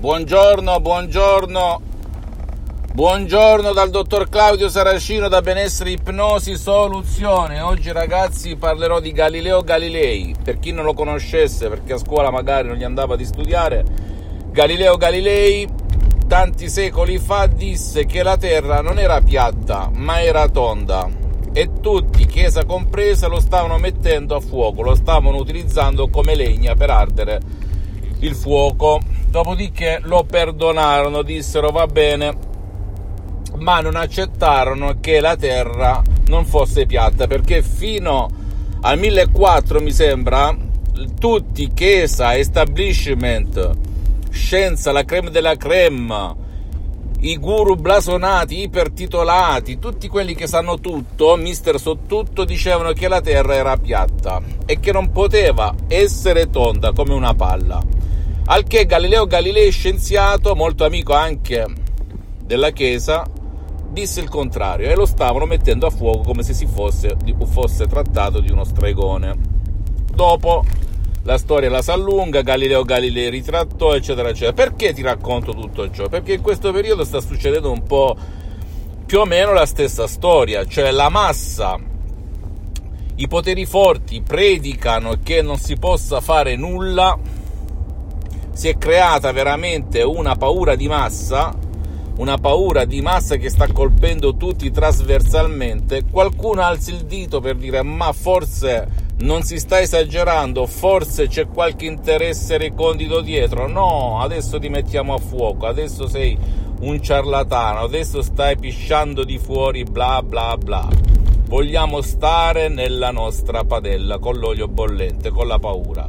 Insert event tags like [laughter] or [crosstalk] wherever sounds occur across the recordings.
Buongiorno, buongiorno. Buongiorno dal dottor Claudio Saracino da Benessere Ipnosi Soluzione. Oggi ragazzi parlerò di Galileo Galilei. Per chi non lo conoscesse, perché a scuola magari non gli andava di studiare, Galileo Galilei tanti secoli fa disse che la Terra non era piatta, ma era tonda. E tutti, Chiesa compresa, lo stavano mettendo a fuoco, lo stavano utilizzando come legna per ardere il fuoco. Dopodiché lo perdonarono, dissero va bene, ma non accettarono che la Terra non fosse piatta perché fino al 1400 mi sembra tutti Chiesa, establishment, scienza, la creme della creme, i guru blasonati, ipertitolati, tutti quelli che sanno tutto, mister so tutto, dicevano che la Terra era piatta e che non poteva essere tonda come una palla. Al che Galileo Galilei, scienziato, molto amico anche della Chiesa, disse il contrario e lo stavano mettendo a fuoco come se si fosse, fosse trattato di uno stregone. Dopo la storia la sa lunga, Galileo Galilei ritrattò, eccetera, eccetera. Perché ti racconto tutto ciò? Perché in questo periodo sta succedendo un po' più o meno la stessa storia, cioè la massa, i poteri forti predicano che non si possa fare nulla, si è creata veramente una paura di massa una paura di massa che sta colpendo tutti trasversalmente, qualcuno alzi il dito per dire ma forse non si sta esagerando, forse c'è qualche interesse recondito dietro. No, adesso ti mettiamo a fuoco, adesso sei un ciarlatano, adesso stai pisciando di fuori, bla bla bla. Vogliamo stare nella nostra padella con l'olio bollente, con la paura.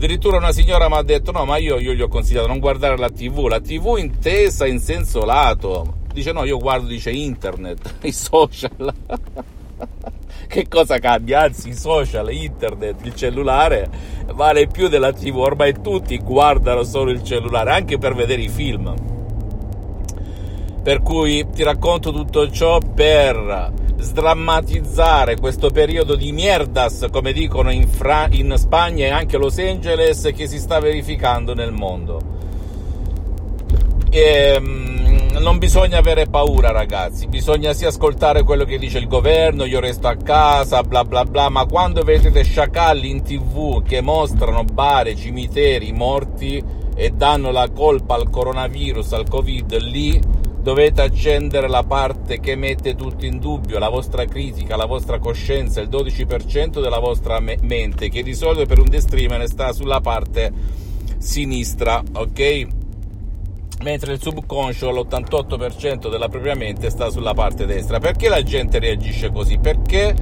Addirittura una signora mi ha detto: No, ma io, io gli ho consigliato non guardare la TV, la TV intesa in senso lato. Dice: No, io guardo, dice internet, [laughs] i social. [laughs] che cosa cambia? Anzi, i social, internet, il cellulare vale più della TV. Ormai tutti guardano solo il cellulare, anche per vedere i film. Per cui ti racconto tutto ciò per sdrammatizzare questo periodo di mierdas, come dicono in, Fra- in Spagna e anche Los Angeles, che si sta verificando nel mondo. E, um, non bisogna avere paura, ragazzi, bisogna sì ascoltare quello che dice il governo, io resto a casa, bla bla bla, ma quando vedete sciacalli in tv che mostrano bare, cimiteri morti e danno la colpa al coronavirus, al covid, lì dovete accendere la parte che mette tutto in dubbio, la vostra critica, la vostra coscienza, il 12% della vostra me- mente, che di solito per un destreamer sta sulla parte sinistra, ok? Mentre il subconscio, l'88% della propria mente, sta sulla parte destra. Perché la gente reagisce così? Perché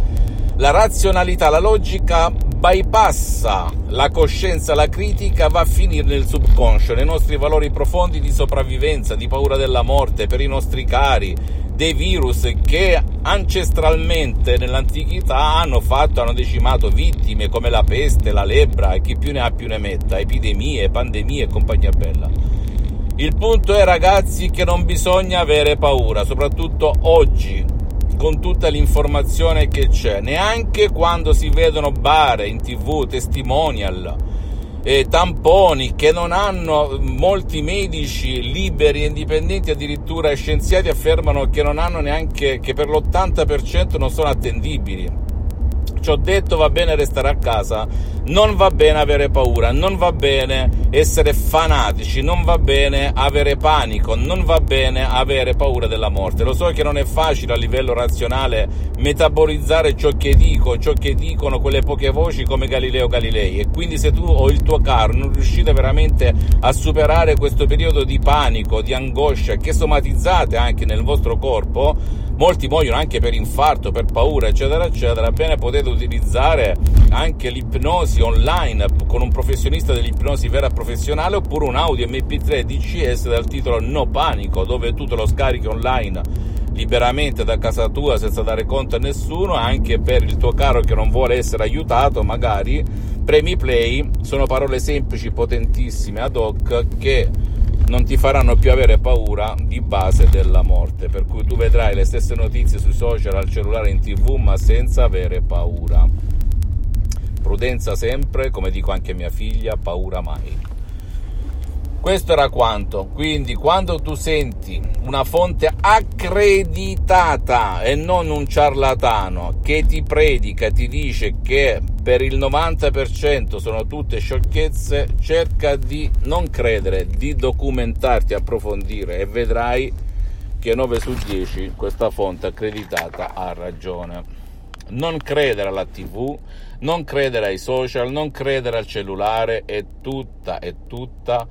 la razionalità, la logica bypassa. La coscienza, la critica, va a finire nel subconscio, nei nostri valori profondi di sopravvivenza, di paura della morte, per i nostri cari, dei virus che ancestralmente nell'antichità hanno fatto, hanno decimato vittime come la peste, la lebbra e chi più ne ha più ne metta, epidemie, pandemie e compagnia bella. Il punto è ragazzi che non bisogna avere paura, soprattutto oggi, con tutta l'informazione che c'è, neanche quando si vedono bare in tv, testimonial, eh, tamponi che non hanno molti medici liberi e indipendenti, addirittura scienziati affermano che non hanno neanche, che per l'80% non sono attendibili. Ci ho detto va bene restare a casa, non va bene avere paura, non va bene essere fanatici, non va bene avere panico, non va bene avere paura della morte. Lo so che non è facile a livello razionale metabolizzare ciò che dico, ciò che dicono quelle poche voci come Galileo Galilei e quindi se tu o il tuo caro non riuscite veramente a superare questo periodo di panico, di angoscia che somatizzate anche nel vostro corpo, molti muoiono anche per infarto, per paura, eccetera, eccetera, bene potete utilizzare anche l'ipnosi online con un professionista dell'ipnosi vera professionale oppure un audio MP3 DCS dal titolo No Panico, dove tu te lo scarichi online liberamente da casa tua senza dare conto a nessuno, anche per il tuo caro che non vuole essere aiutato, magari premi play, sono parole semplici, potentissime ad hoc che non ti faranno più avere paura di base della morte, per cui tu vedrai le stesse notizie sui social, al cellulare, in tv, ma senza avere paura. Prudenza sempre, come dico anche a mia figlia, paura mai. Questo era quanto. Quindi quando tu senti una fonte accreditata e non un ciarlatano che ti predica, ti dice che per il 90% sono tutte sciocchezze, cerca di non credere, di documentarti, approfondire e vedrai che 9 su 10 questa fonte accreditata ha ragione. Non credere alla TV, non credere ai social, non credere al cellulare, è tutta, è tutta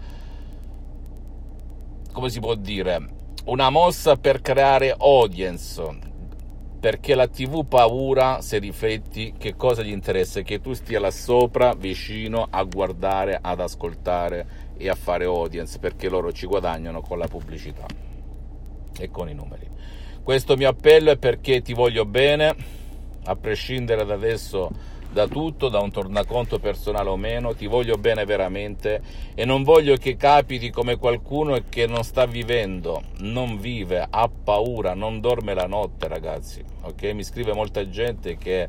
come si può dire, una mossa per creare audience, perché la TV paura, se rifletti, che cosa gli interessa? Che tu stia là sopra, vicino, a guardare, ad ascoltare e a fare audience, perché loro ci guadagnano con la pubblicità e con i numeri. Questo mio appello è perché ti voglio bene, a prescindere da adesso da tutto, da un tornaconto personale o meno, ti voglio bene veramente e non voglio che capiti come qualcuno che non sta vivendo, non vive, ha paura, non dorme la notte, ragazzi. Ok? Mi scrive molta gente che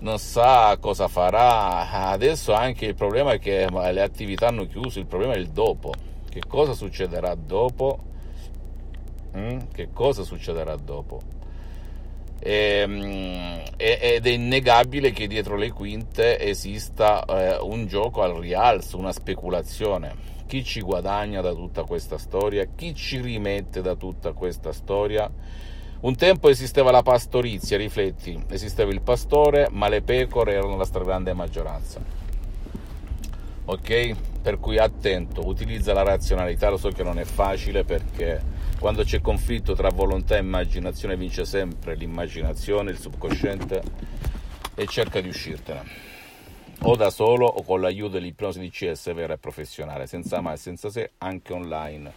non sa cosa farà. Adesso anche il problema è che le attività hanno chiuso, il problema è il dopo. Che cosa succederà dopo? Mm? Che cosa succederà dopo? Ehm, ed è innegabile che dietro le quinte esista eh, un gioco al rialzo, una speculazione. Chi ci guadagna da tutta questa storia? Chi ci rimette da tutta questa storia? Un tempo esisteva la pastorizia, rifletti, esisteva il pastore, ma le pecore erano la stragrande maggioranza. Ok? Per cui attento, utilizza la razionalità, lo so che non è facile perché quando c'è conflitto tra volontà e immaginazione vince sempre l'immaginazione, il subconsciente e cerca di uscirtene. O da solo o con l'aiuto dell'ipnosi di CS vera e professionale, senza mai senza se, anche online.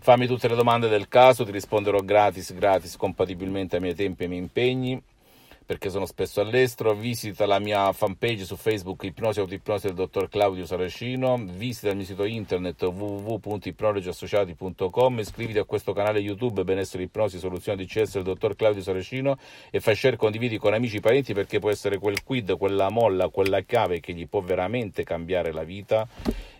Fammi tutte le domande del caso, ti risponderò gratis, gratis, compatibilmente ai miei tempi e ai miei impegni perché sono spesso all'estero, visita la mia fanpage su Facebook Ipnosi Autoipnosi del dottor Claudio Saracino, visita il mio sito internet www.ipnologiassociati.com, iscriviti a questo canale YouTube Benessere Ipnosi Soluzione DCS del dottor Claudio Saracino e fai share, condividi con amici e parenti perché può essere quel quid, quella molla, quella chiave che gli può veramente cambiare la vita.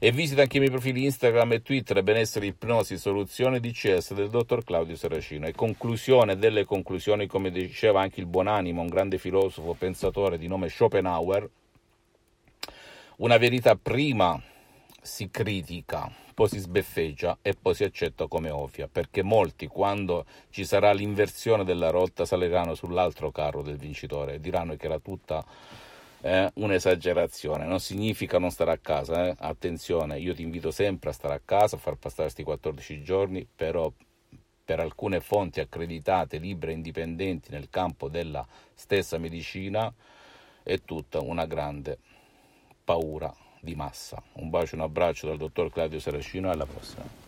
E visita anche i miei profili Instagram e Twitter Benessere Ipnosi Soluzione DCS del dottor Claudio Saracino. E conclusione delle conclusioni come diceva anche il buonanimo, un grande filosofo pensatore di nome Schopenhauer, una verità prima si critica, poi si sbeffeggia e poi si accetta come ovvia, perché molti quando ci sarà l'inversione della rotta saliranno sull'altro carro del vincitore e diranno che era tutta eh, un'esagerazione, non significa non stare a casa, eh? attenzione, io ti invito sempre a stare a casa, a far passare questi 14 giorni, però per alcune fonti accreditate, libere e indipendenti nel campo della stessa medicina, è tutta una grande paura di massa. Un bacio e un abbraccio dal dottor Claudio Saracino e alla prossima.